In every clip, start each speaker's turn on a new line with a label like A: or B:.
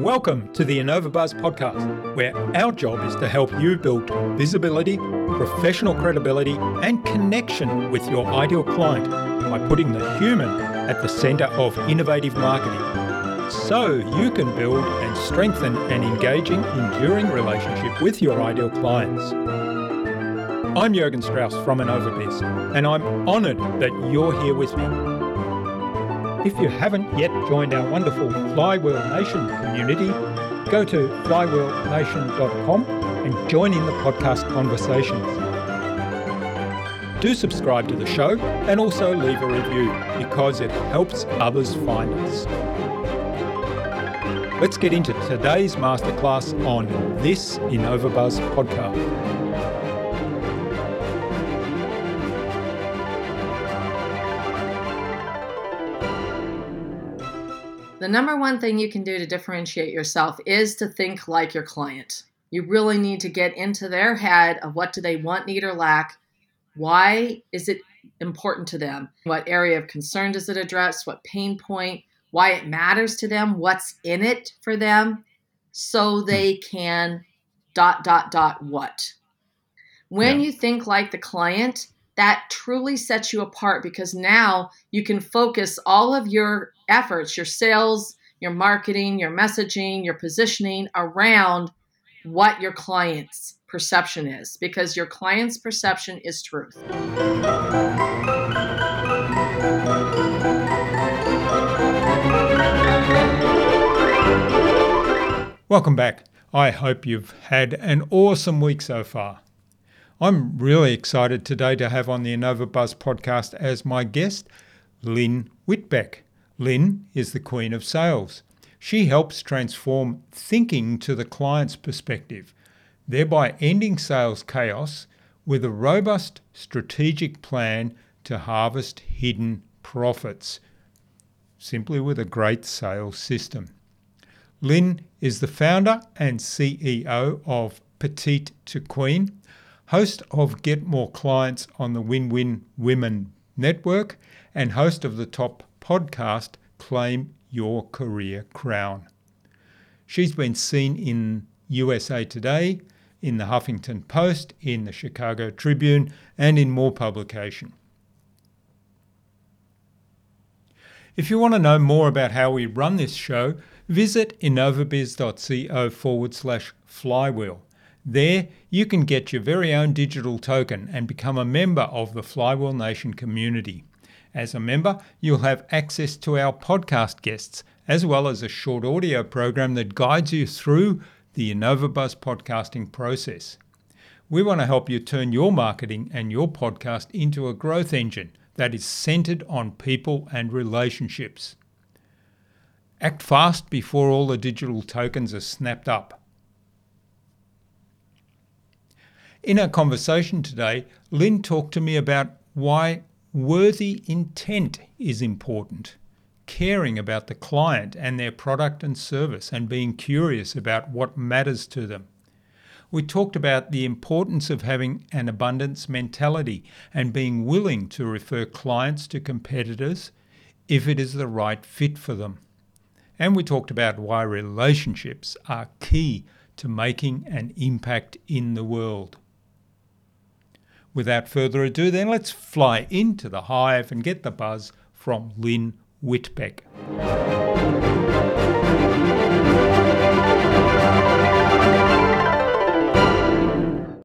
A: Welcome to the InnovaBuzz podcast, where our job is to help you build visibility, professional credibility, and connection with your ideal client by putting the human at the center of innovative marketing so you can build and strengthen an engaging, enduring relationship with your ideal clients. I'm Jurgen Strauss from InnovaBiz, and I'm honored that you're here with me. If you haven't yet joined our wonderful Flywheel Nation community, go to flywheelnation.com and join in the podcast conversations. Do subscribe to the show and also leave a review because it helps others find us. Let's get into today's masterclass on this InnovaBuzz podcast.
B: Number one thing you can do to differentiate yourself is to think like your client. You really need to get into their head of what do they want, need, or lack. Why is it important to them? What area of concern does it address? What pain point? Why it matters to them? What's in it for them? So they hmm. can dot, dot, dot, what? When yeah. you think like the client, that truly sets you apart because now you can focus all of your efforts, your sales, your marketing, your messaging, your positioning around what your client's perception is because your client's perception is truth.
A: Welcome back. I hope you've had an awesome week so far. I'm really excited today to have on the InnovaBuzz podcast as my guest Lynn Whitbeck. Lynn is the Queen of Sales. She helps transform thinking to the client's perspective, thereby ending sales chaos with a robust strategic plan to harvest hidden profits, simply with a great sales system. Lynn is the founder and CEO of Petite to Queen, host of Get More Clients on the Win Win Women Network, and host of the top podcast, Claim Your Career Crown. She's been seen in USA Today, in the Huffington Post, in the Chicago Tribune, and in more publication. If you want to know more about how we run this show, visit innovabiz.co forward slash flywheel. There, you can get your very own digital token and become a member of the Flywheel Nation community. As a member, you'll have access to our podcast guests, as well as a short audio program that guides you through the InnovaBuzz podcasting process. We want to help you turn your marketing and your podcast into a growth engine that is centered on people and relationships. Act fast before all the digital tokens are snapped up. In our conversation today, Lynn talked to me about why Worthy intent is important. Caring about the client and their product and service and being curious about what matters to them. We talked about the importance of having an abundance mentality and being willing to refer clients to competitors if it is the right fit for them. And we talked about why relationships are key to making an impact in the world. Without further ado, then let's fly into the hive and get the buzz from Lynn Whitbeck.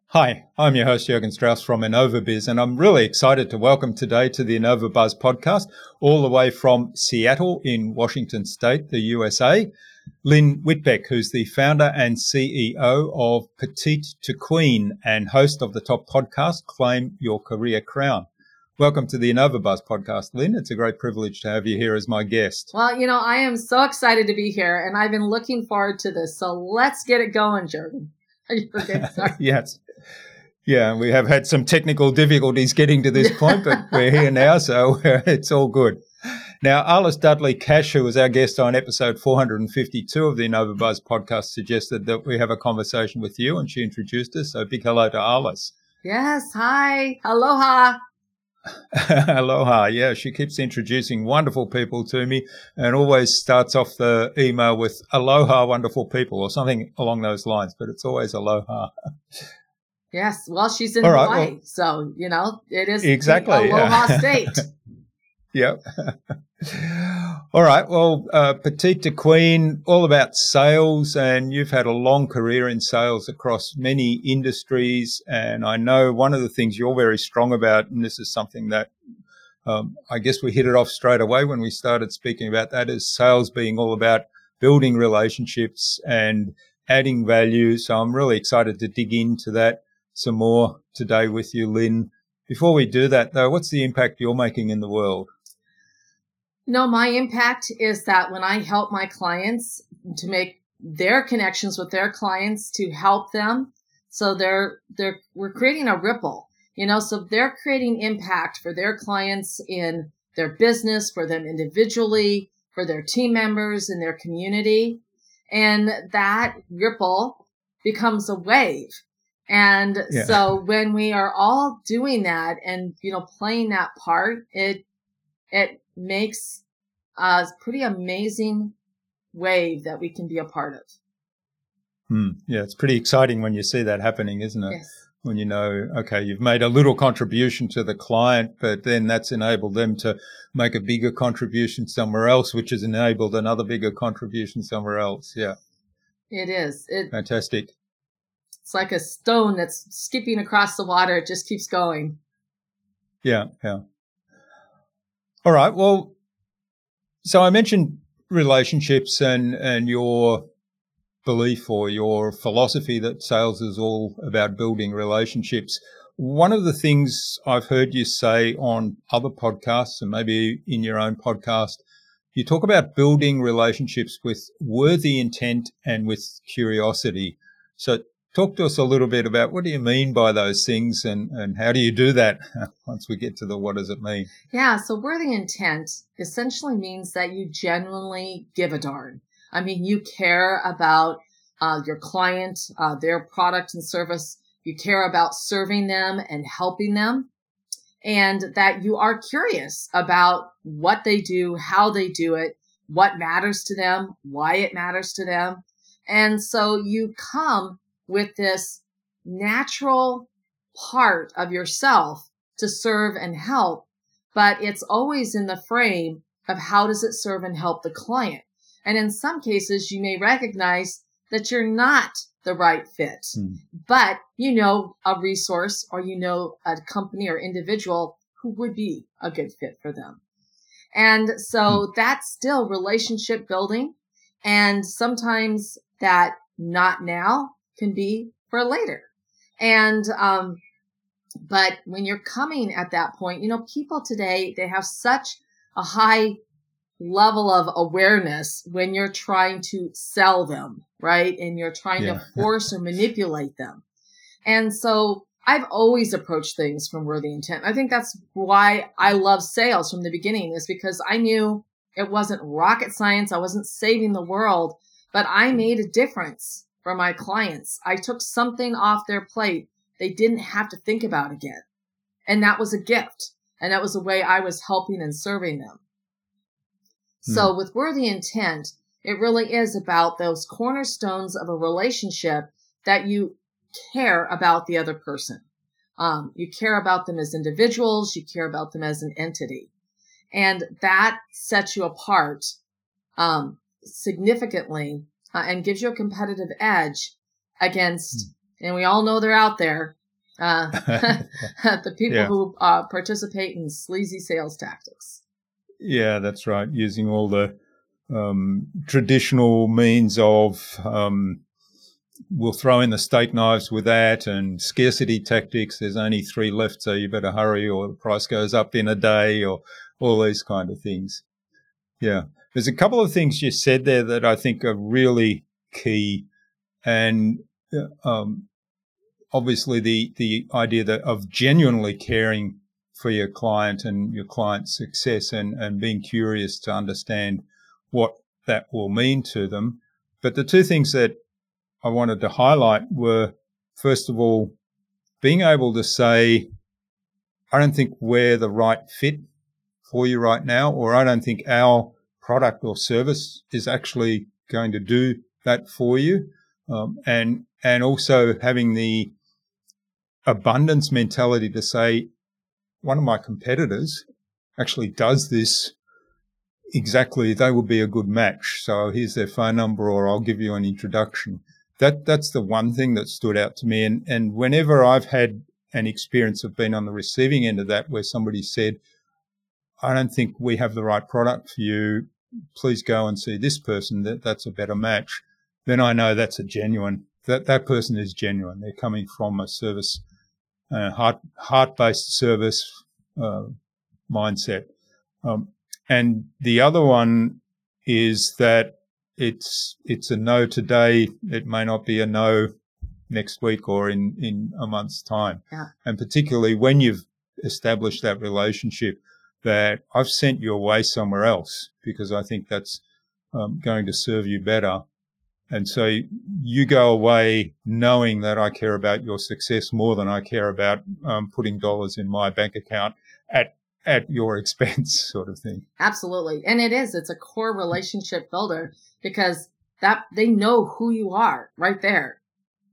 A: Hi, I'm your host Jurgen Strauss from InnovaBiz, and I'm really excited to welcome today to the InnovaBuzz podcast, all the way from Seattle in Washington State, the USA. Lynn Whitbeck, who's the founder and CEO of Petite to Queen and host of the top podcast, Claim Your Career Crown. Welcome to the InnovaBuzz podcast, Lynn. It's a great privilege to have you here as my guest.
B: Well, you know, I am so excited to be here and I've been looking forward to this. So let's get it going, Jurgen.
A: yes. Yeah, we have had some technical difficulties getting to this point, but we're here now, so it's all good. Now, Arliss Dudley-Cash, who was our guest on episode 452 of the InnovaBuzz podcast, suggested that we have a conversation with you, and she introduced us. So, big hello to Arliss.
B: Yes, hi, aloha.
A: Aloha. Yeah, she keeps introducing wonderful people to me and always starts off the email with Aloha, wonderful people, or something along those lines, but it's always Aloha.
B: Yes. Well, she's in Hawaii. Well, so, you know, it is exactly Aloha yeah. state.
A: Yep. all right. Well, uh, Petite2Queen, all about sales, and you've had a long career in sales across many industries. And I know one of the things you're very strong about, and this is something that um, I guess we hit it off straight away when we started speaking about that, is sales being all about building relationships and adding value. So I'm really excited to dig into that some more today with you, Lynn. Before we do that, though, what's the impact you're making in the world?
B: No, my impact is that when I help my clients to make their connections with their clients to help them, so they're they're we're creating a ripple, you know, so they're creating impact for their clients in their business, for them individually, for their team members in their community, and that ripple becomes a wave. And yeah. so when we are all doing that and you know playing that part, it it makes a pretty amazing wave that we can be a part of.
A: Hmm. Yeah, it's pretty exciting when you see that happening, isn't it? Yes. When you know, okay, you've made a little contribution to the client, but then that's enabled them to make a bigger contribution somewhere else, which has enabled another bigger contribution somewhere else. Yeah.
B: It is. It,
A: Fantastic.
B: It's like a stone that's skipping across the water. It just keeps going.
A: Yeah. Yeah. All right. Well, so I mentioned relationships and, and your belief or your philosophy that sales is all about building relationships. One of the things I've heard you say on other podcasts and maybe in your own podcast, you talk about building relationships with worthy intent and with curiosity. So talk to us a little bit about what do you mean by those things and, and how do you do that once we get to the what does it mean?
B: Yeah, so worthy intent essentially means that you genuinely give a darn. I mean, you care about uh, your client, uh, their product and service. You care about serving them and helping them, and that you are curious about what they do, how they do it, what matters to them, why it matters to them. And so you come with this natural part of yourself to serve and help, but it's always in the frame of how does it serve and help the client. And in some cases, you may recognize that you're not the right fit, mm. but you know a resource or you know a company or individual who would be a good fit for them. And so mm. that's still relationship building. And sometimes that not now can be for later. And, um, but when you're coming at that point, you know, people today, they have such a high level of awareness when you're trying to sell them, right? And you're trying yeah. to force or manipulate them. And so I've always approached things from worthy intent. I think that's why I love sales from the beginning is because I knew it wasn't rocket science. I wasn't saving the world, but I made a difference for my clients. I took something off their plate they didn't have to think about again. And that was a gift. And that was the way I was helping and serving them. Hmm. So with worthy intent, it really is about those cornerstones of a relationship that you care about the other person. Um, you care about them as individuals. You care about them as an entity. And that sets you apart um, significantly uh, and gives you a competitive edge against, hmm. and we all know they're out there, uh, the people yeah. who uh, participate in sleazy sales tactics.
A: Yeah, that's right. Using all the um, traditional means of um, we'll throw in the steak knives with that and scarcity tactics. There's only three left, so you better hurry, or the price goes up in a day, or all these kind of things. Yeah. There's a couple of things you said there that I think are really key, and uh, um, obviously the the idea that of genuinely caring for your client and your client's success, and and being curious to understand what that will mean to them. But the two things that I wanted to highlight were, first of all, being able to say, I don't think we're the right fit for you right now, or I don't think our product or service is actually going to do that for you. Um, and, and also having the abundance mentality to say, one of my competitors actually does this exactly. They would be a good match. So here's their phone number or I'll give you an introduction. That, that's the one thing that stood out to me. And, and whenever I've had an experience of being on the receiving end of that, where somebody said, I don't think we have the right product for you. Please go and see this person. That that's a better match. Then I know that's a genuine. That that person is genuine. They're coming from a service, uh, heart heart based service uh, mindset. Um, and the other one is that it's it's a no today. It may not be a no next week or in in a month's time.
B: Yeah.
A: And particularly when you've established that relationship, that I've sent you away somewhere else because I think that's um, going to serve you better. And so you go away knowing that I care about your success more than I care about um, putting dollars in my bank account at at your expense, sort of thing.
B: Absolutely, and it is. It's a core relationship builder because that they know who you are right there.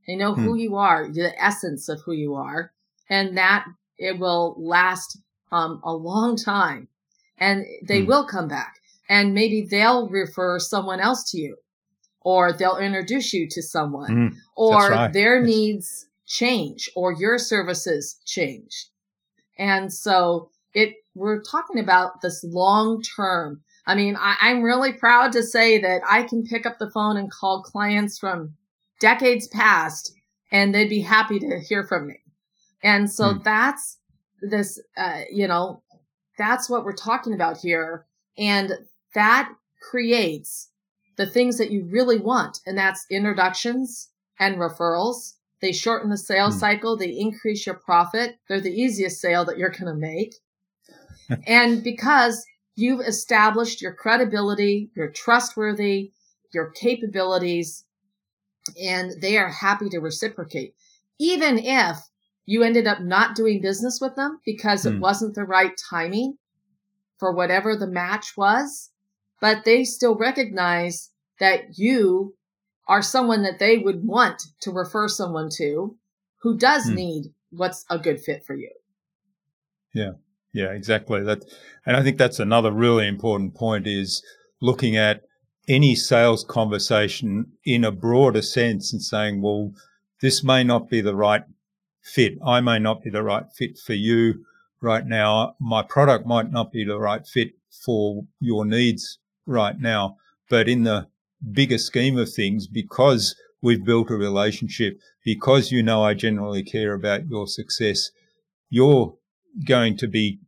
B: They know who hmm. you are, the essence of who you are, and that it will last um, a long time and they mm. will come back and maybe they'll refer someone else to you or they'll introduce you to someone mm. or right. their yes. needs change or your services change. And so it, we're talking about this long term. I mean, I, I'm really proud to say that I can pick up the phone and call clients from decades past and they'd be happy to hear from me. And so mm. that's this, uh, you know, that's what we're talking about here. And that creates the things that you really want. And that's introductions and referrals. They shorten the sales mm. cycle. They increase your profit. They're the easiest sale that you're going to make. and because you've established your credibility, you're trustworthy, your capabilities, and they are happy to reciprocate. Even if you ended up not doing business with them because it hmm. wasn't the right timing for whatever the match was, but they still recognize that you are someone that they would want to refer someone to who does hmm. need what's a good fit for you.
A: Yeah. Yeah, exactly. That and I think that's another really important point is looking at any sales conversation in a broader sense and saying, well, this may not be the right fit. I may not be the right fit for you right now. My product might not be the right fit for your needs right now. But in the bigger scheme of things, because we've built a relationship, because you know I generally care about your success, you're going to be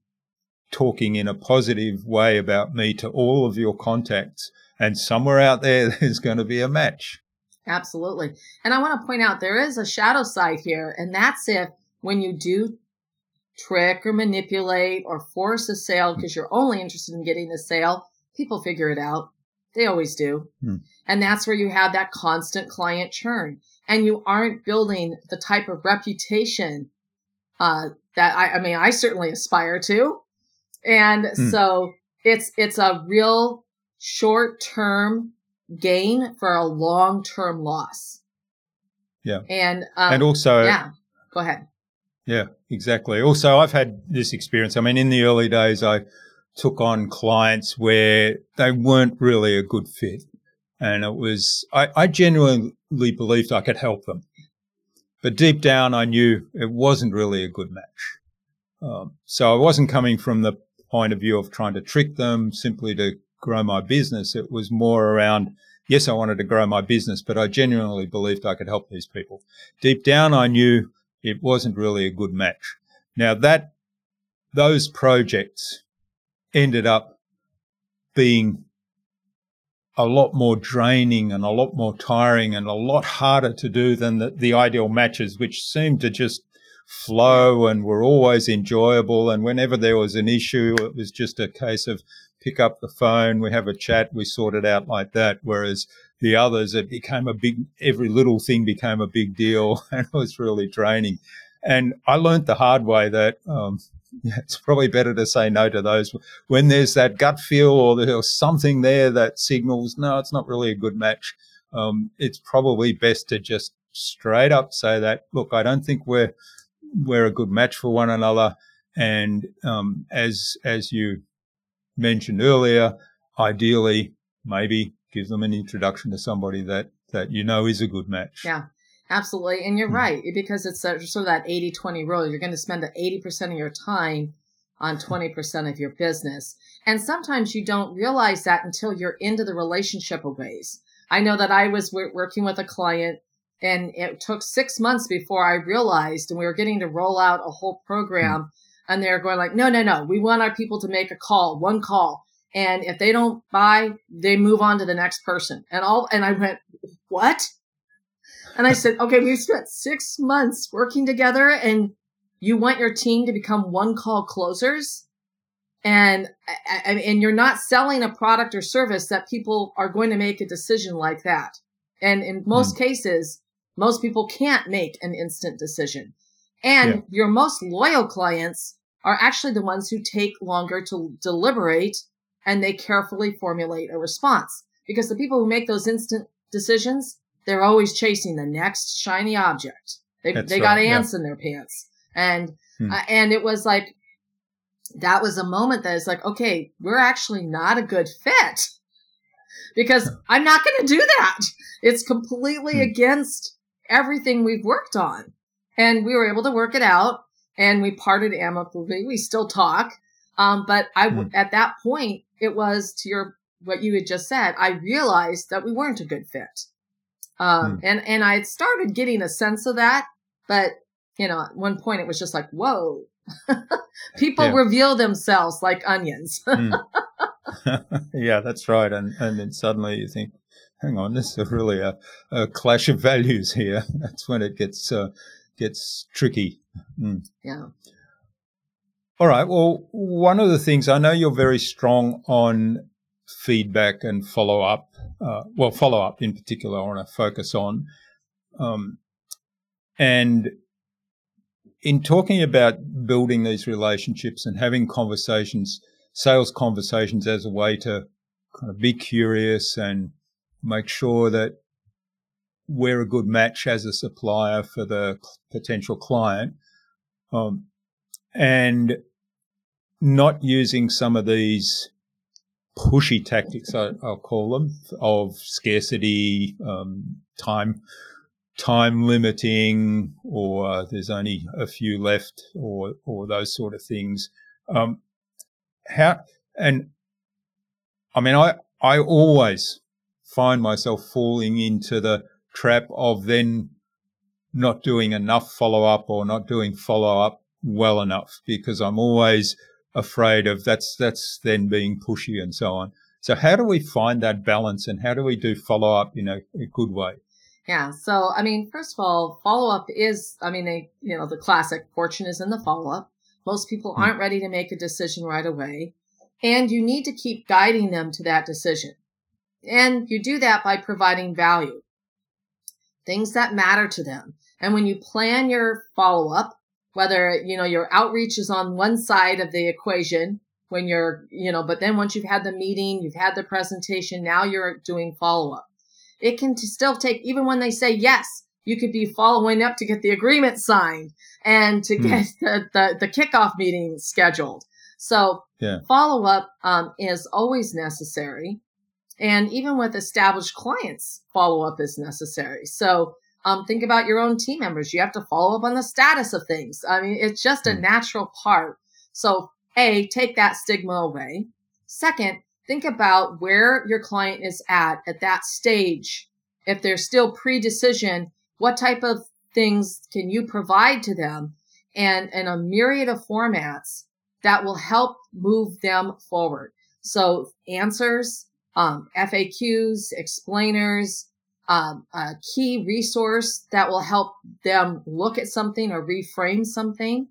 A: talking in a positive way about me to all of your contacts. And somewhere out there, there's going to be a match.
B: Absolutely. And I want to point out there is a shadow side here, and that's if when you do trick or manipulate or force a sale because you're only interested in getting the sale, people figure it out. They always do. Hmm. And that's where you have that constant client churn and you aren't building the type of reputation uh, that I, I mean, I certainly aspire to. And hmm. so it's, it's a real short term gain for a long term loss.
A: Yeah.
B: And, um,
A: and also,
B: yeah, go ahead.
A: Yeah, exactly. Also, I've had this experience. I mean, in the early days, I took on clients where they weren't really a good fit. And it was, I, I genuinely believed I could help them. But deep down, I knew it wasn't really a good match. Um, so I wasn't coming from the point of view of trying to trick them simply to grow my business. It was more around, yes, I wanted to grow my business, but I genuinely believed I could help these people. Deep down, I knew it wasn't really a good match. Now that those projects ended up being a lot more draining and a lot more tiring and a lot harder to do than the, the ideal matches, which seemed to just flow and were always enjoyable. And whenever there was an issue, it was just a case of pick up the phone, we have a chat, we sort it out like that. Whereas the others, it became a big, every little thing became a big deal and it was really draining. And I learned the hard way that um, it's probably better to say no to those when there's that gut feel or there's something there that signals no, it's not really a good match. Um, it's probably best to just straight up say that look, I don't think we're we're a good match for one another. And um, as as you mentioned earlier, ideally maybe give them an introduction to somebody that that you know is a good match.
B: Yeah. Absolutely. And you're mm right, because it's sort of that 80 20 rule. You're going to spend 80% of your time on 20% of your business. And sometimes you don't realize that until you're into the relationship of ways. I know that I was working with a client and it took six months before I realized, and we were getting to roll out a whole program mm and they're going like, no, no, no, we want our people to make a call, one call. And if they don't buy, they move on to the next person. And all, and I went, what? And I said, okay, we've spent six months working together and you want your team to become one call closers. And, and you're not selling a product or service that people are going to make a decision like that. And in most mm. cases, most people can't make an instant decision. And yeah. your most loyal clients are actually the ones who take longer to deliberate and they carefully formulate a response because the people who make those instant decisions they're always chasing the next shiny object. They, they got ants yeah. in their pants. And, hmm. uh, and it was like, that was a moment that is like, okay, we're actually not a good fit because I'm not going to do that. It's completely hmm. against everything we've worked on. And we were able to work it out and we parted amicably. We still talk. Um, but I, hmm. at that point, it was to your, what you had just said, I realized that we weren't a good fit. Um, hmm. and, and I started getting a sense of that, but you know, at one point it was just like, whoa, people yeah. reveal themselves like onions.
A: mm. yeah, that's right. And, and then suddenly you think, hang on, this is really a, a clash of values here. That's when it gets, uh, gets tricky.
B: Mm. Yeah.
A: All right. Well, one of the things I know you're very strong on feedback and follow up uh, well, follow up in particular, I want to focus on. Um, and in talking about building these relationships and having conversations, sales conversations as a way to kind of be curious and make sure that we're a good match as a supplier for the potential client. Um, and not using some of these pushy tactics, I, will call them, of scarcity, um, time, time limiting, or there's only a few left, or or those sort of things. Um, how and I mean, I I always find myself falling into the trap of then not doing enough follow up or not doing follow up well enough because I'm always afraid of that's that's then being pushy and so on. So how do we find that balance and how do we do follow up in a, a good way?
B: Yeah. So I mean, first of all, follow up is I mean, they you know the classic fortune is in the follow up. Most people hmm. aren't ready to make a decision right away, and you need to keep guiding them to that decision. And you do that by providing value, things that matter to them. And when you plan your follow up, whether, you know, your outreach is on one side of the equation when you're, you know, but then once you've had the meeting, you've had the presentation, now you're doing follow up. It can still take, even when they say yes, you could be following up to get the agreement signed and to hmm. get the, the, the kickoff meeting scheduled. So yeah. follow up um, is always necessary. And even with established clients, follow up is necessary. So um, think about your own team members. You have to follow up on the status of things. I mean, it's just a hmm. natural part. So, A, take that stigma away. Second, think about where your client is at at that stage. If they're still pre decision, what type of things can you provide to them? And in a myriad of formats that will help move them forward. So, answers, um, FAQs, explainers, um, a key resource that will help them look at something or reframe something.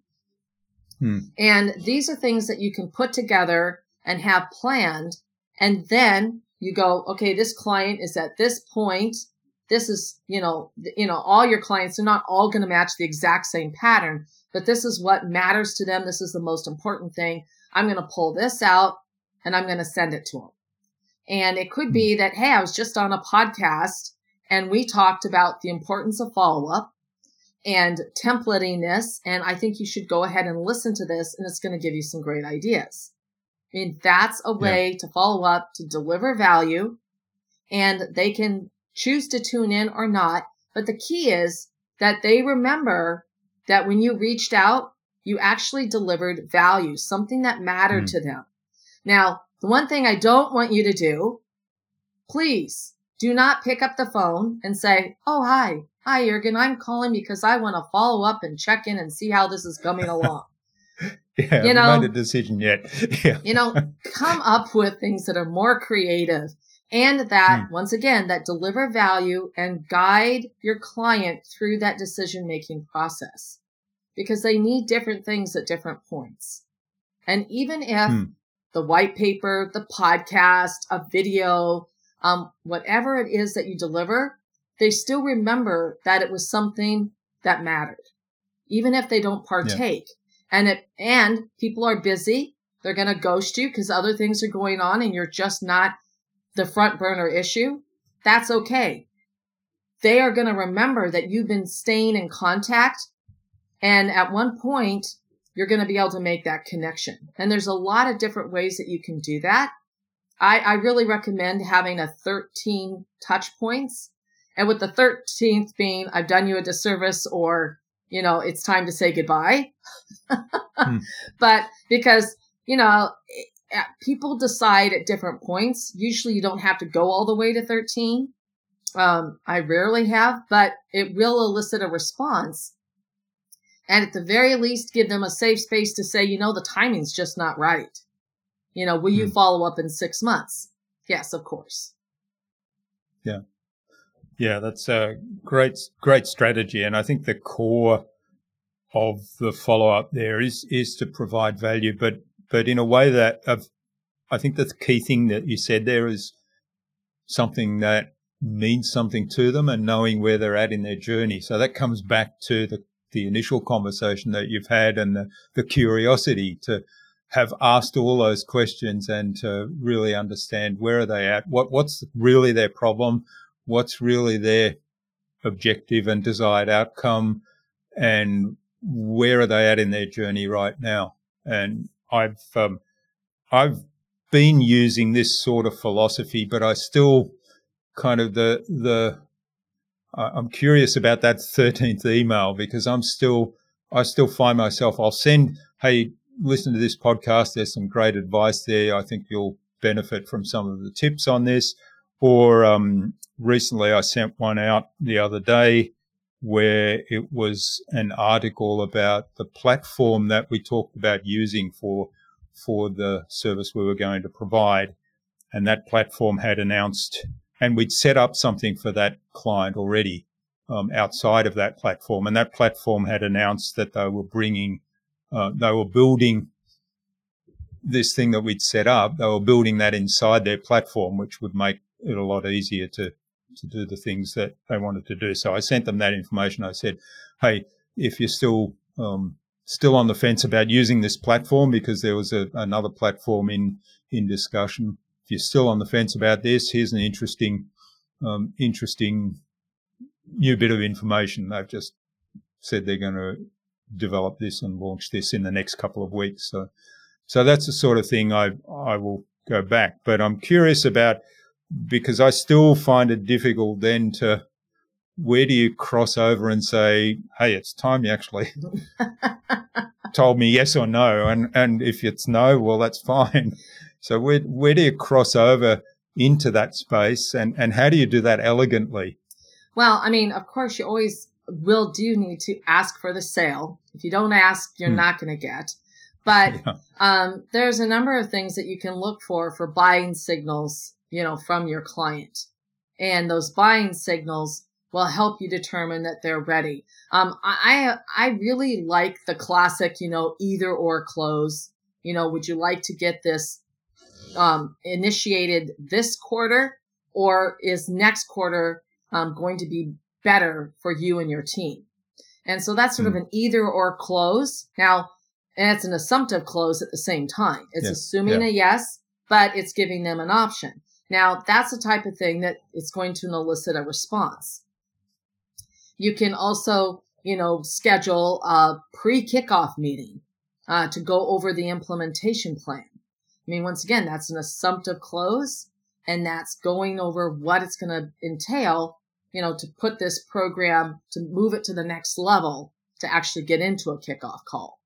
B: Hmm. And these are things that you can put together and have planned. And then you go, okay, this client is at this point. This is, you know, you know, all your clients are not all going to match the exact same pattern, but this is what matters to them. This is the most important thing. I'm going to pull this out and I'm going to send it to them. And it could be that, hey, I was just on a podcast and we talked about the importance of follow up and templating this. And I think you should go ahead and listen to this and it's going to give you some great ideas. I mean, that's a way yeah. to follow up, to deliver value and they can choose to tune in or not. But the key is that they remember that when you reached out, you actually delivered value, something that mattered mm. to them. Now, the one thing I don't want you to do, please do not pick up the phone and say, Oh, hi. Hi, Jurgen. I'm calling because I want to follow up and check in and see how this is coming along.
A: yeah, you know, made a decision yet.
B: yeah. you know, come up with things that are more creative and that hmm. once again that deliver value and guide your client through that decision making process because they need different things at different points and even if hmm. the white paper the podcast a video um, whatever it is that you deliver they still remember that it was something that mattered even if they don't partake yeah. and it and people are busy they're going to ghost you because other things are going on and you're just not the front burner issue, that's okay. They are going to remember that you've been staying in contact. And at one point, you're going to be able to make that connection. And there's a lot of different ways that you can do that. I, I really recommend having a 13 touch points. And with the 13th being, I've done you a disservice or, you know, it's time to say goodbye. hmm. But because, you know, people decide at different points. Usually you don't have to go all the way to 13. Um, I rarely have, but it will elicit a response. And at the very least, give them a safe space to say, you know, the timing's just not right. You know, will you hmm. follow up in six months? Yes, of course.
A: Yeah. Yeah, that's a great, great strategy. And I think the core of the follow up there is, is to provide value, but but in a way that I've, I think the key thing that you said there is something that means something to them and knowing where they're at in their journey. So that comes back to the, the initial conversation that you've had and the, the curiosity to have asked all those questions and to really understand where are they at, what what's really their problem, what's really their objective and desired outcome, and where are they at in their journey right now. And I've um, I've been using this sort of philosophy, but I still kind of the the I'm curious about that 13th email because I'm still I still find myself I'll send hey listen to this podcast there's some great advice there I think you'll benefit from some of the tips on this or um, recently I sent one out the other day where it was an article about the platform that we talked about using for for the service we were going to provide. And that platform had announced, and we'd set up something for that client already um, outside of that platform. And that platform had announced that they were bringing, uh, they were building this thing that we'd set up. They were building that inside their platform, which would make it a lot easier to to do the things that they wanted to do. So I sent them that information. I said, "Hey, if you're still um, still on the fence about using this platform because there was a, another platform in in discussion, if you're still on the fence about this, here's an interesting um, interesting new bit of information. They've just said they're going to develop this and launch this in the next couple of weeks. So, so that's the sort of thing I I will go back. But I'm curious about because I still find it difficult then to where do you cross over and say, hey, it's time you actually told me yes or no? And, and if it's no, well, that's fine. So where, where do you cross over into that space and, and how do you do that elegantly?
B: Well, I mean, of course, you always will do need to ask for the sale. If you don't ask, you're hmm. not going to get. But yeah. um, there's a number of things that you can look for for buying signals you know, from your client. And those buying signals will help you determine that they're ready. Um, I, I really like the classic, you know, either or close. You know, would you like to get this um, initiated this quarter, or is next quarter um, going to be better for you and your team? And so that's sort mm. of hmm. an either or close. Now, and it's an assumptive close at the same time. It's assuming yeah. a yes, but it's giving them an option. Now, that's the type of thing that it's going to elicit a response. You can also, you know, schedule a pre-kickoff meeting uh, to go over the implementation plan. I mean, once again, that's an assumptive close, and that's going over what it's going to entail, you know, to put this program to move it to the next level to actually get into a kickoff call.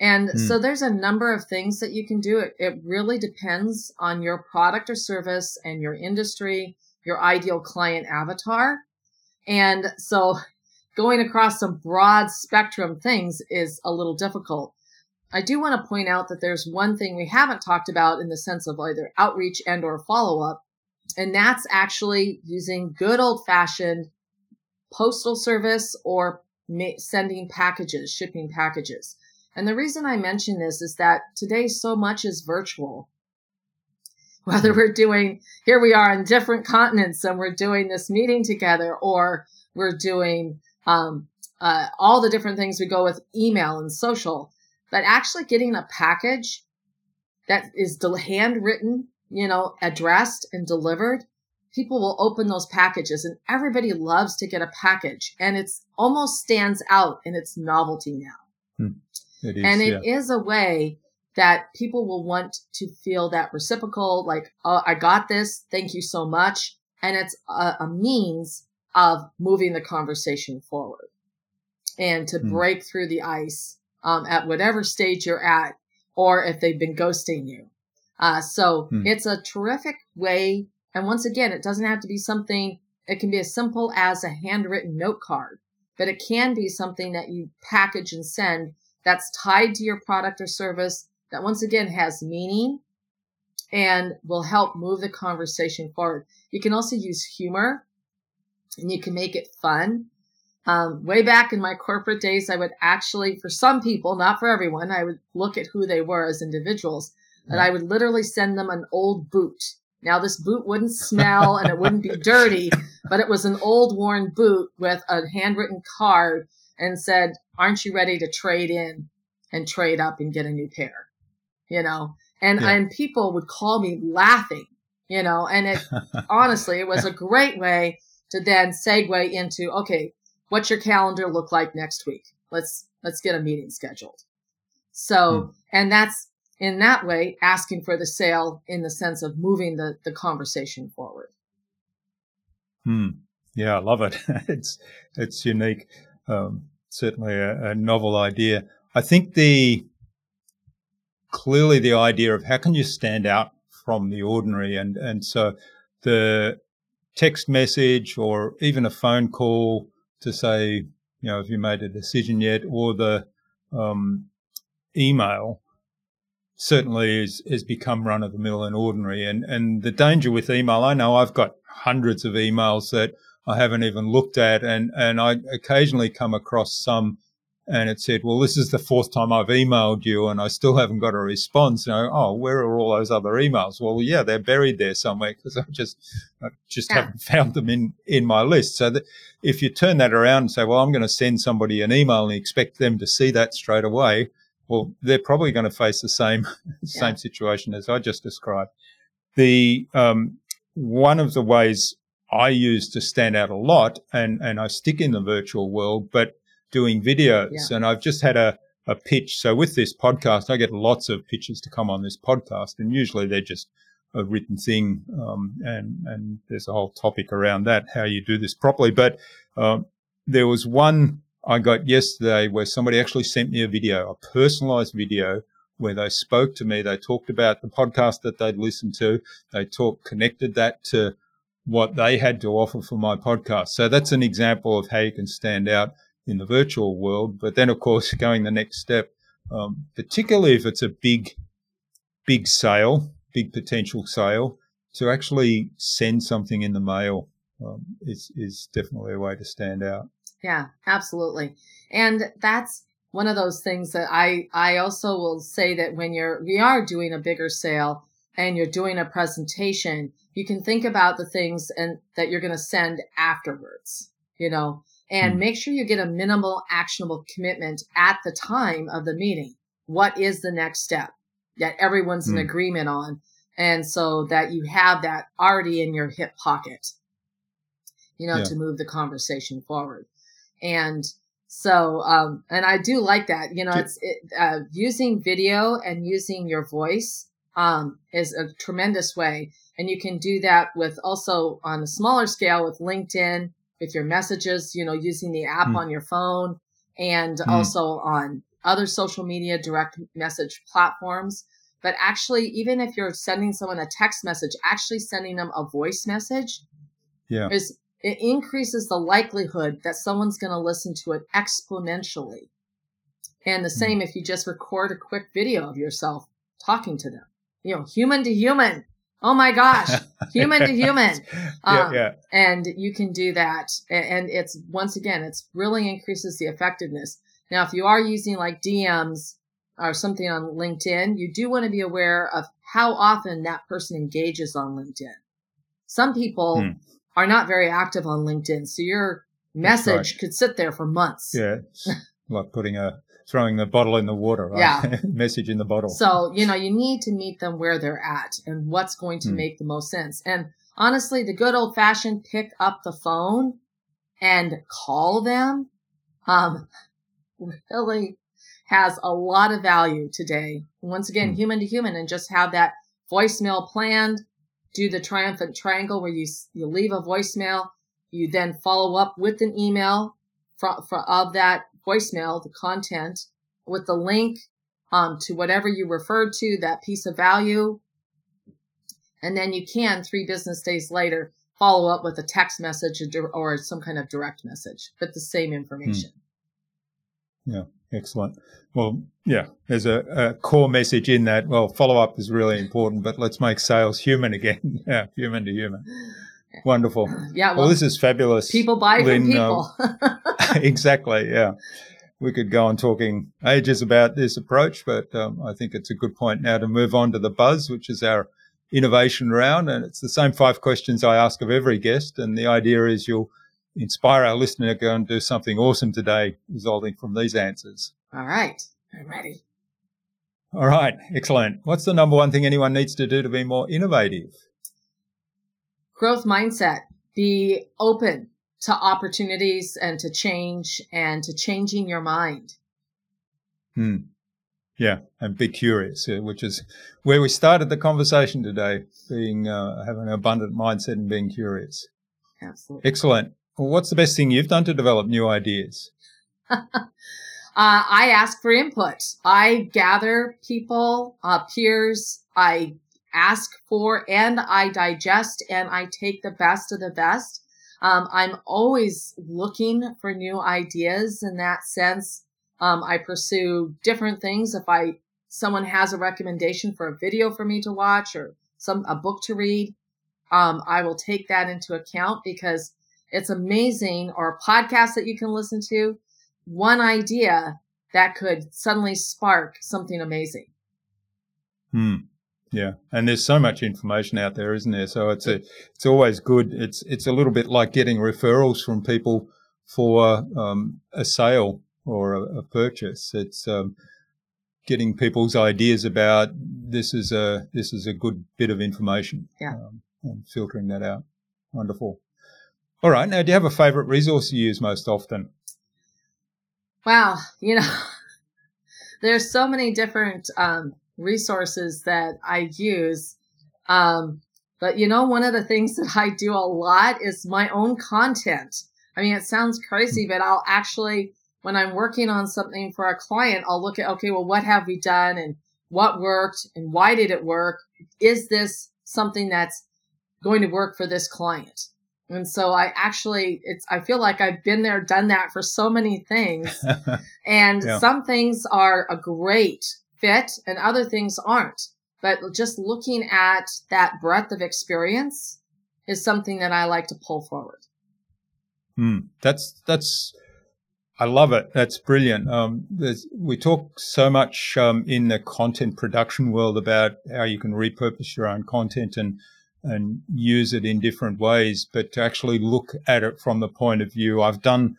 B: And mm. so there's a number of things that you can do. It, it really depends on your product or service and your industry, your ideal client avatar. And so going across some broad spectrum things is a little difficult. I do want to point out that there's one thing we haven't talked about in the sense of either outreach and or follow up. And that's actually using good old fashioned postal service or sending packages, shipping packages. And the reason I mention this is that today so much is virtual. Whether we're doing, here we are on different continents and we're doing this meeting together, or we're doing um, uh, all the different things we go with email and social, but actually getting a package that is handwritten, you know, addressed and delivered, people will open those packages and everybody loves to get a package and it's almost stands out in its novelty now. Hmm. It is, and it yeah. is a way that people will want to feel that reciprocal, like, oh, I got this. Thank you so much. And it's a, a means of moving the conversation forward and to mm. break through the ice um, at whatever stage you're at, or if they've been ghosting you. Uh, so mm. it's a terrific way. And once again, it doesn't have to be something, it can be as simple as a handwritten note card, but it can be something that you package and send that's tied to your product or service that once again has meaning and will help move the conversation forward. You can also use humor and you can make it fun. Um, way back in my corporate days, I would actually, for some people, not for everyone, I would look at who they were as individuals and I would literally send them an old boot. Now, this boot wouldn't smell and it wouldn't be dirty, but it was an old worn boot with a handwritten card and said, aren't you ready to trade in and trade up and get a new pair? You know, and, yeah. and people would call me laughing, you know, and it honestly, it was a great way to then segue into, okay, what's your calendar look like next week? Let's, let's get a meeting scheduled. So, hmm. and that's in that way asking for the sale in the sense of moving the, the conversation forward.
A: Hmm. Yeah, I love it. it's, it's unique um, certainly a, a, novel idea. I think the clearly the idea of how can you stand out from the ordinary, and and so the text message or even a phone call to say, you know, have you made a decision yet, or the um, email certainly is, has become run of the mill and ordinary. And, and the danger with email, I know I've got hundreds of emails that I haven't even looked at. And, and I occasionally come across some and it said, well, this is the fourth time I've emailed you and I still haven't got a response. You know, oh, where are all those other emails? Well, yeah, they're buried there somewhere because I just, I just yeah. haven't found them in, in my list. So that if you turn that around and say, well, I'm going to send somebody an email and expect them to see that straight away. Well, they're probably going to face the same, yeah. same situation as I just described. The, um, one of the ways I use to stand out a lot, and, and I stick in the virtual world, but doing videos. Yeah. And I've just had a, a pitch. So with this podcast, I get lots of pitches to come on this podcast, and usually they're just a written thing, um, and and there's a whole topic around that, how you do this properly. But um, there was one I got yesterday where somebody actually sent me a video, a personalized video where they spoke to me. They talked about the podcast that they'd listened to. They talked, connected that to what they had to offer for my podcast. So that's an example of how you can stand out in the virtual world. But then, of course, going the next step, um, particularly if it's a big, big sale, big potential sale, to actually send something in the mail um, is is definitely a way to stand out.
B: Yeah, absolutely, and that's one of those things that I I also will say that when you're we are doing a bigger sale and you're doing a presentation, you can think about the things and that you're going to send afterwards. You know, and mm. make sure you get a minimal actionable commitment at the time of the meeting. What is the next step that everyone's in hmm. agreement on? And so that you have that already in your hip pocket, you know, yeah. to move the conversation forward. And so, um, and I do like that, you know, it's it, uh, using video and using your voice, um, is a tremendous way. And you can do that with also on a smaller scale with LinkedIn, with your messages, you know, using the app mm. on your phone and mm. also on other social media direct message platforms. But actually, even if you're sending someone a text message, actually sending them a voice message
A: yeah.
B: is it increases the likelihood that someone's going to listen to it exponentially. And the hmm. same if you just record a quick video of yourself talking to them, you know, human to human. Oh my gosh, human to human.
A: Um, yeah, yeah.
B: And you can do that. And it's once again, it's really increases the effectiveness. Now, if you are using like DMs or something on LinkedIn, you do want to be aware of how often that person engages on LinkedIn. Some people hmm are not very active on LinkedIn. So your message right. could sit there for months.
A: Yeah. like putting a, throwing the bottle in the water, right? Yeah. message in the bottle.
B: So, you know, you need to meet them where they're at and what's going to hmm. make the most sense. And honestly, the good old fashioned pick up the phone and call them, um, really has a lot of value today. Once again, hmm. human to human and just have that voicemail planned do the triumphant triangle where you, you leave a voicemail. You then follow up with an email for, for, of that voicemail, the content with the link um, to whatever you referred to, that piece of value. And then you can, three business days later, follow up with a text message or some kind of direct message, but the same information.
A: Hmm. Yeah. Excellent. Well, yeah, there's a, a, core message in that. Well, follow up is really important, but let's make sales human again. yeah, human to human. Wonderful.
B: Yeah.
A: Well, well this is fabulous.
B: People buy Lynn, from uh,
A: people. Uh, exactly. Yeah. We could go on talking ages about this approach, but um, I think it's a good point now to move on to the buzz, which is our innovation round. And it's the same five questions I ask of every guest. And the idea is you'll inspire our listener to go and do something awesome today, resulting from these answers.
B: All right. I'm ready.
A: All right. Excellent. What's the number one thing anyone needs to do to be more innovative?
B: Growth mindset. Be open to opportunities and to change and to changing your mind.
A: Hmm. Yeah, and be curious, which is where we started the conversation today. Being uh, having an abundant mindset and being curious.
B: Absolutely.
A: Excellent. Well, what's the best thing you've done to develop new ideas?
B: uh, I ask for input. I gather people, uh, peers. I ask for and I digest and I take the best of the best. Um, I'm always looking for new ideas in that sense. Um, I pursue different things. If I someone has a recommendation for a video for me to watch or some a book to read, um, I will take that into account because it's amazing, or a podcast that you can listen to, one idea that could suddenly spark something amazing.
A: Hmm. Yeah, and there's so much information out there, isn't there? So it's a, it's always good. It's it's a little bit like getting referrals from people for um, a sale or a, a purchase. It's um, getting people's ideas about this is a this is a good bit of information.
B: Yeah, um,
A: and filtering that out. Wonderful. All right. Now, do you have a favorite resource you use most often?
B: Wow. You know, there's so many different um, resources that I use. Um, but you know, one of the things that I do a lot is my own content. I mean, it sounds crazy, but I'll actually, when I'm working on something for a client, I'll look at, okay, well, what have we done and what worked and why did it work? Is this something that's going to work for this client? And so I actually, it's, I feel like I've been there, done that for so many things. and yeah. some things are a great fit and other things aren't. But just looking at that breadth of experience is something that I like to pull forward.
A: Hmm. That's, that's, I love it. That's brilliant. Um, there's we talk so much um, in the content production world about how you can repurpose your own content and and use it in different ways, but to actually look at it from the point of view, I've done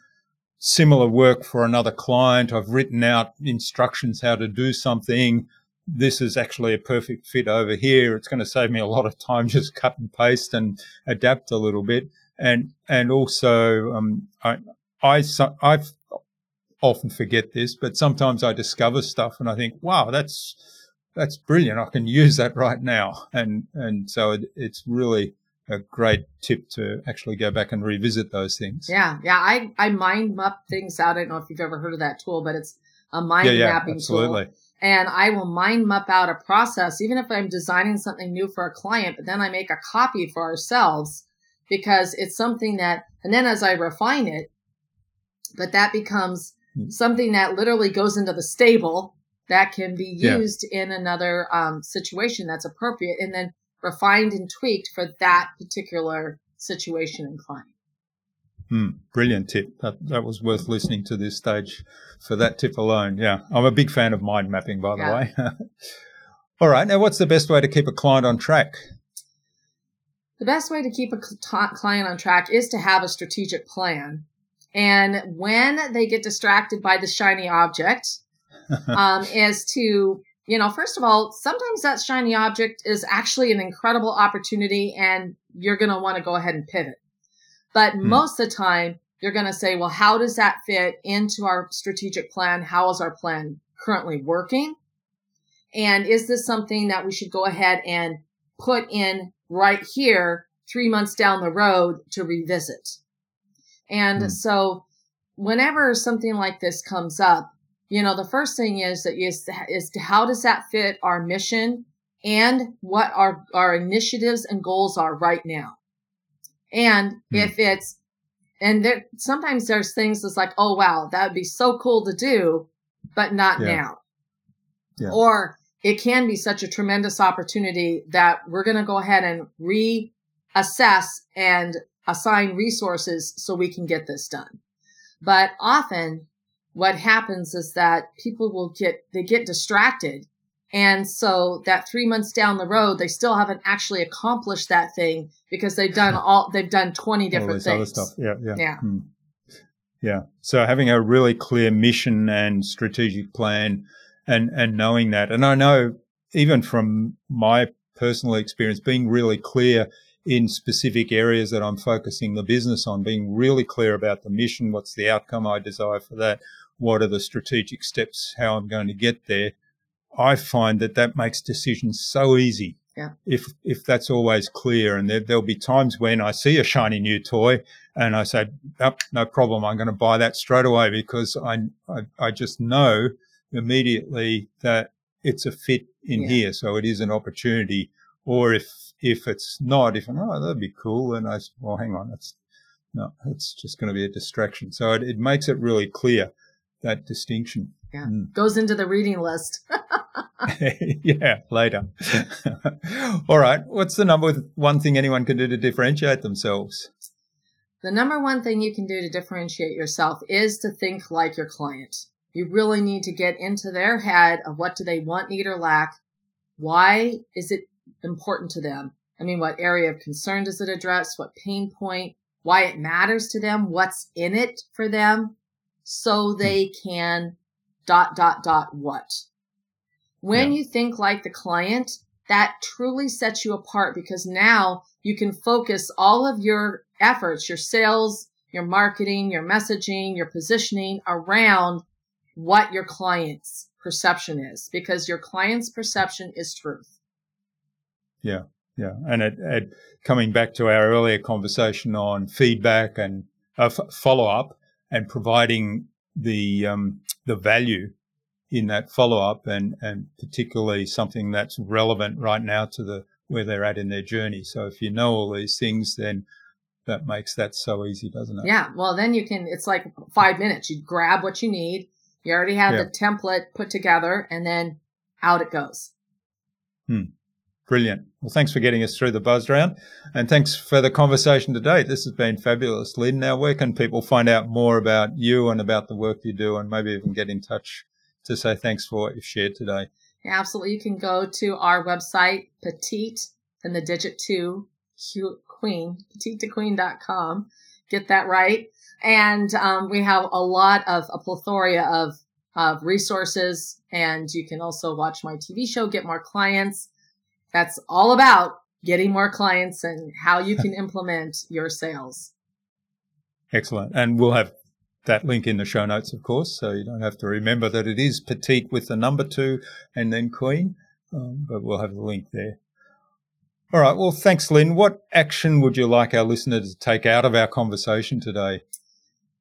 A: similar work for another client. I've written out instructions how to do something. This is actually a perfect fit over here. It's going to save me a lot of time just cut and paste and adapt a little bit. And and also, um, I I I've often forget this, but sometimes I discover stuff and I think, wow, that's that's brilliant. I can use that right now. And and so it, it's really a great tip to actually go back and revisit those things.
B: Yeah, yeah. I I mind map things out. I don't know if you've ever heard of that tool, but it's a mind yeah, yeah, mapping absolutely. tool. And I will mind map out a process, even if I'm designing something new for a client, but then I make a copy for ourselves because it's something that, and then as I refine it, but that becomes hmm. something that literally goes into the stable that can be used yeah. in another um, situation that's appropriate. And then refined and tweaked for that particular situation and client.
A: Hmm, brilliant tip. That, that was worth listening to this stage for that tip alone. Yeah. I'm a big fan of mind mapping, by the yeah. way. All right. Now, what's the best way to keep a client on track?
B: The best way to keep a client on track is to have a strategic plan. And when they get distracted by the shiny object, um, is to you know, first of all, sometimes that shiny object is actually an incredible opportunity and you're going to want to go ahead and pivot. But hmm. most of the time, you're going to say, well, how does that fit into our strategic plan? How is our plan currently working? And is this something that we should go ahead and put in right here three months down the road to revisit? And hmm. so whenever something like this comes up, you know, the first thing is that is, is how does that fit our mission and what our, our initiatives and goals are right now. And hmm. if it's, and there, sometimes there's things that's like, oh, wow, that would be so cool to do, but not yeah. now. Yeah. Or it can be such a tremendous opportunity that we're going to go ahead and reassess and assign resources so we can get this done. But often what happens is that people will get, they get distracted. And so that three months down the road, they still haven't actually accomplished that thing because they've done all, they've done 20 different things.
A: Yeah. Yeah. Yeah. Hmm. Yeah. So having a really clear mission and strategic plan and, and knowing that. And I know even from my personal experience, being really clear in specific areas that I'm focusing the business on, being really clear about the mission, what's the outcome I desire for that, what are the strategic steps, how I'm going to get there. I find that that makes decisions so easy.
B: Yeah.
A: If if that's always clear, and there, there'll be times when I see a shiny new toy, and I say, oh, "No problem, I'm going to buy that straight away," because I I, I just know immediately that it's a fit in yeah. here, so it is an opportunity. Or if if it's not, if oh that'd be cool, and I well hang on, that's no, it's just going to be a distraction. So it, it makes it really clear that distinction.
B: Yeah. Mm. Goes into the reading list.
A: yeah, later. All right. What's the number one thing anyone can do to differentiate themselves?
B: The number one thing you can do to differentiate yourself is to think like your client. You really need to get into their head of what do they want, need, or lack. Why is it important to them? I mean, what area of concern does it address? What pain point? Why it matters to them? What's in it for them? So hmm. they can dot, dot, dot what. When yeah. you think like the client, that truly sets you apart because now you can focus all of your efforts, your sales, your marketing, your messaging, your positioning around what your client's perception is because your client's perception is truth.
A: Yeah. Yeah. And it, it coming back to our earlier conversation on feedback and uh, f- follow up, and providing the um, the value in that follow up and and particularly something that's relevant right now to the where they're at in their journey. So if you know all these things, then that makes that so easy, doesn't it?
B: Yeah. Well, then you can. It's like five minutes. You grab what you need. You already have yeah. the template put together, and then out it goes.
A: Hmm. Brilliant. Well, thanks for getting us through the buzz round and thanks for the conversation today. This has been fabulous. Lynn, now where can people find out more about you and about the work you do and maybe even get in touch to say thanks for what you've shared today?
B: Yeah, absolutely. You can go to our website, petite and the digit two queen, petite2queen.com. get that right. And um, we have a lot of a plethora of, of resources. And you can also watch my TV show, Get More Clients. That's all about getting more clients and how you can implement your sales.
A: Excellent. And we'll have that link in the show notes, of course, so you don't have to remember that it is petite with the number two and then queen, um, but we'll have the link there. All right. Well, thanks, Lynn. What action would you like our listener to take out of our conversation today?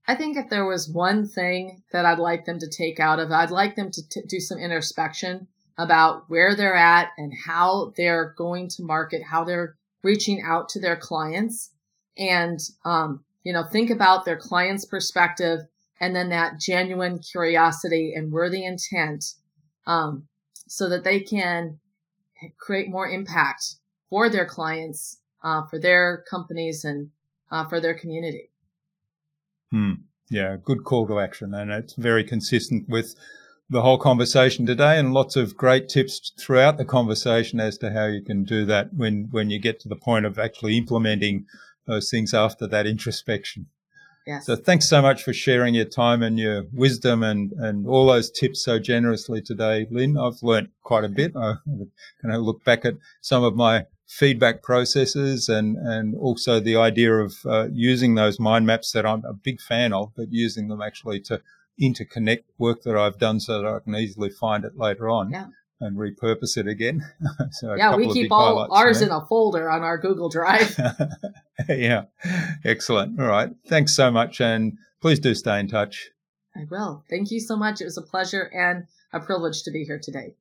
B: I think if there was one thing that I'd like them to take out of, I'd like them to t- do some introspection about where they're at and how they're going to market, how they're reaching out to their clients, and um, you know, think about their client's perspective and then that genuine curiosity and worthy intent, um, so that they can create more impact for their clients, uh, for their companies, and uh, for their community.
A: Hmm. Yeah, good call to action, and it's very consistent with the whole conversation today, and lots of great tips throughout the conversation as to how you can do that when when you get to the point of actually implementing those things after that introspection.
B: Yes.
A: So thanks so much for sharing your time and your wisdom and, and all those tips so generously today, Lynn. I've learnt quite a bit. Going to look back at some of my feedback processes and, and also the idea of uh, using those mind maps that I'm a big fan of, but using them actually to interconnect work that I've done so that I can easily find it later on.
B: Yeah
A: and repurpose it again.
B: so yeah, we keep all ours in a folder on our Google Drive.
A: yeah, excellent. All right, thanks so much, and please do stay in touch.
B: I will. Thank you so much. It was a pleasure and a privilege to be here today.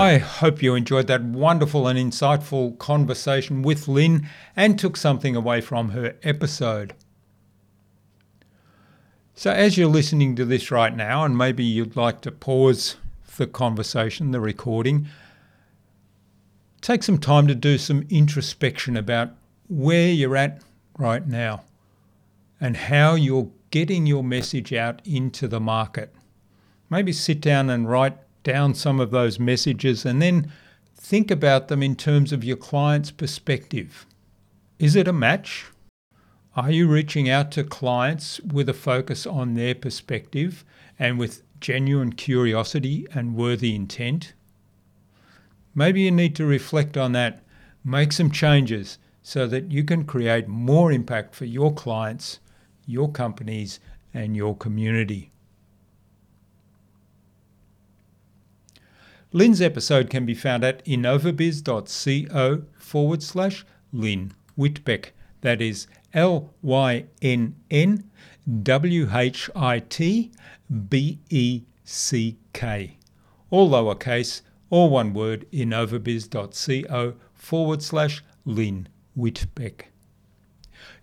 A: I hope you enjoyed that wonderful and insightful conversation with Lynn and took something away from her episode. So, as you're listening to this right now, and maybe you'd like to pause the conversation, the recording, take some time to do some introspection about where you're at right now and how you're getting your message out into the market. Maybe sit down and write down some of those messages and then think about them in terms of your client's perspective. Is it a match? Are you reaching out to clients with a focus on their perspective and with genuine curiosity and worthy intent? Maybe you need to reflect on that, make some changes so that you can create more impact for your clients, your companies, and your community. Lynn's episode can be found at innovabuzz.co forward slash Lynn Whitbeck. That is L Y N N W H I T B E C K. All lowercase, all one word, innovabuzz.co forward slash Lynn Whitbeck.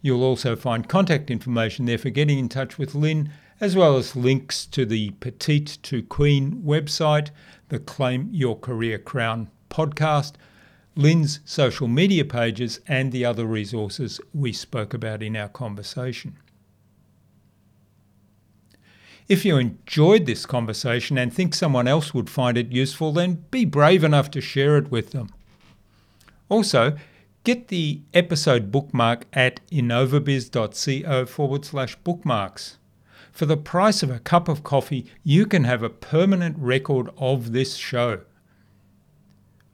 A: You'll also find contact information there for getting in touch with Lynn, as well as links to the Petite2Queen website the Claim Your Career Crown podcast, Lynn's social media pages, and the other resources we spoke about in our conversation. If you enjoyed this conversation and think someone else would find it useful, then be brave enough to share it with them. Also, get the episode bookmark at innovabuzz.co forward slash bookmarks. For the price of a cup of coffee, you can have a permanent record of this show.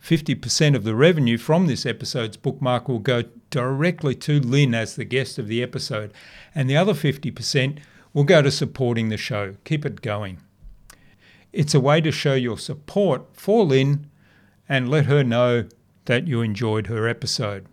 A: 50% of the revenue from this episode's bookmark will go directly to Lynn as the guest of the episode, and the other 50% will go to supporting the show. Keep it going. It's a way to show your support for Lynn and let her know that you enjoyed her episode.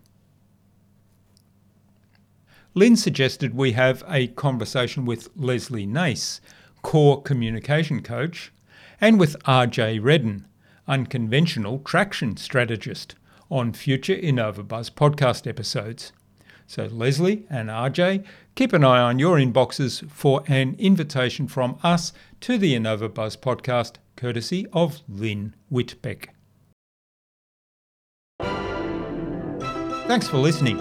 A: Lynn suggested we have a conversation with Leslie Nace, core communication coach, and with RJ Redden, unconventional traction strategist, on future InnovaBuzz podcast episodes. So, Leslie and RJ, keep an eye on your inboxes for an invitation from us to the InnovaBuzz podcast, courtesy of Lynn Whitbeck. Thanks for listening.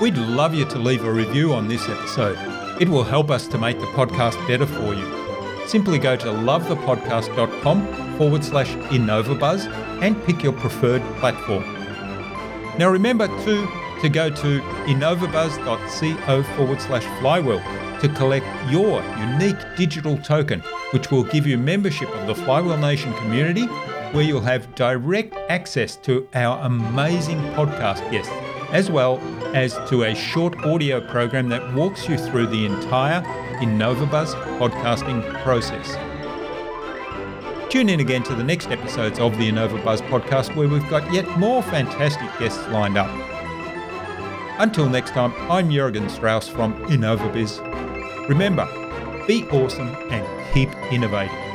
A: We'd love you to leave a review on this episode. It will help us to make the podcast better for you. Simply go to lovethepodcast.com forward slash InnovaBuzz and pick your preferred platform. Now remember too to go to innovabuzz.co forward slash flywheel to collect your unique digital token, which will give you membership of the Flywheel Nation community, where you'll have direct access to our amazing podcast guests, as well as to a short audio program that walks you through the entire InnovaBuzz podcasting process. Tune in again to the next episodes of the InnovaBuzz podcast where we've got yet more fantastic guests lined up. Until next time, I'm Jurgen Strauss from InnovaBuzz. Remember, be awesome and keep innovating.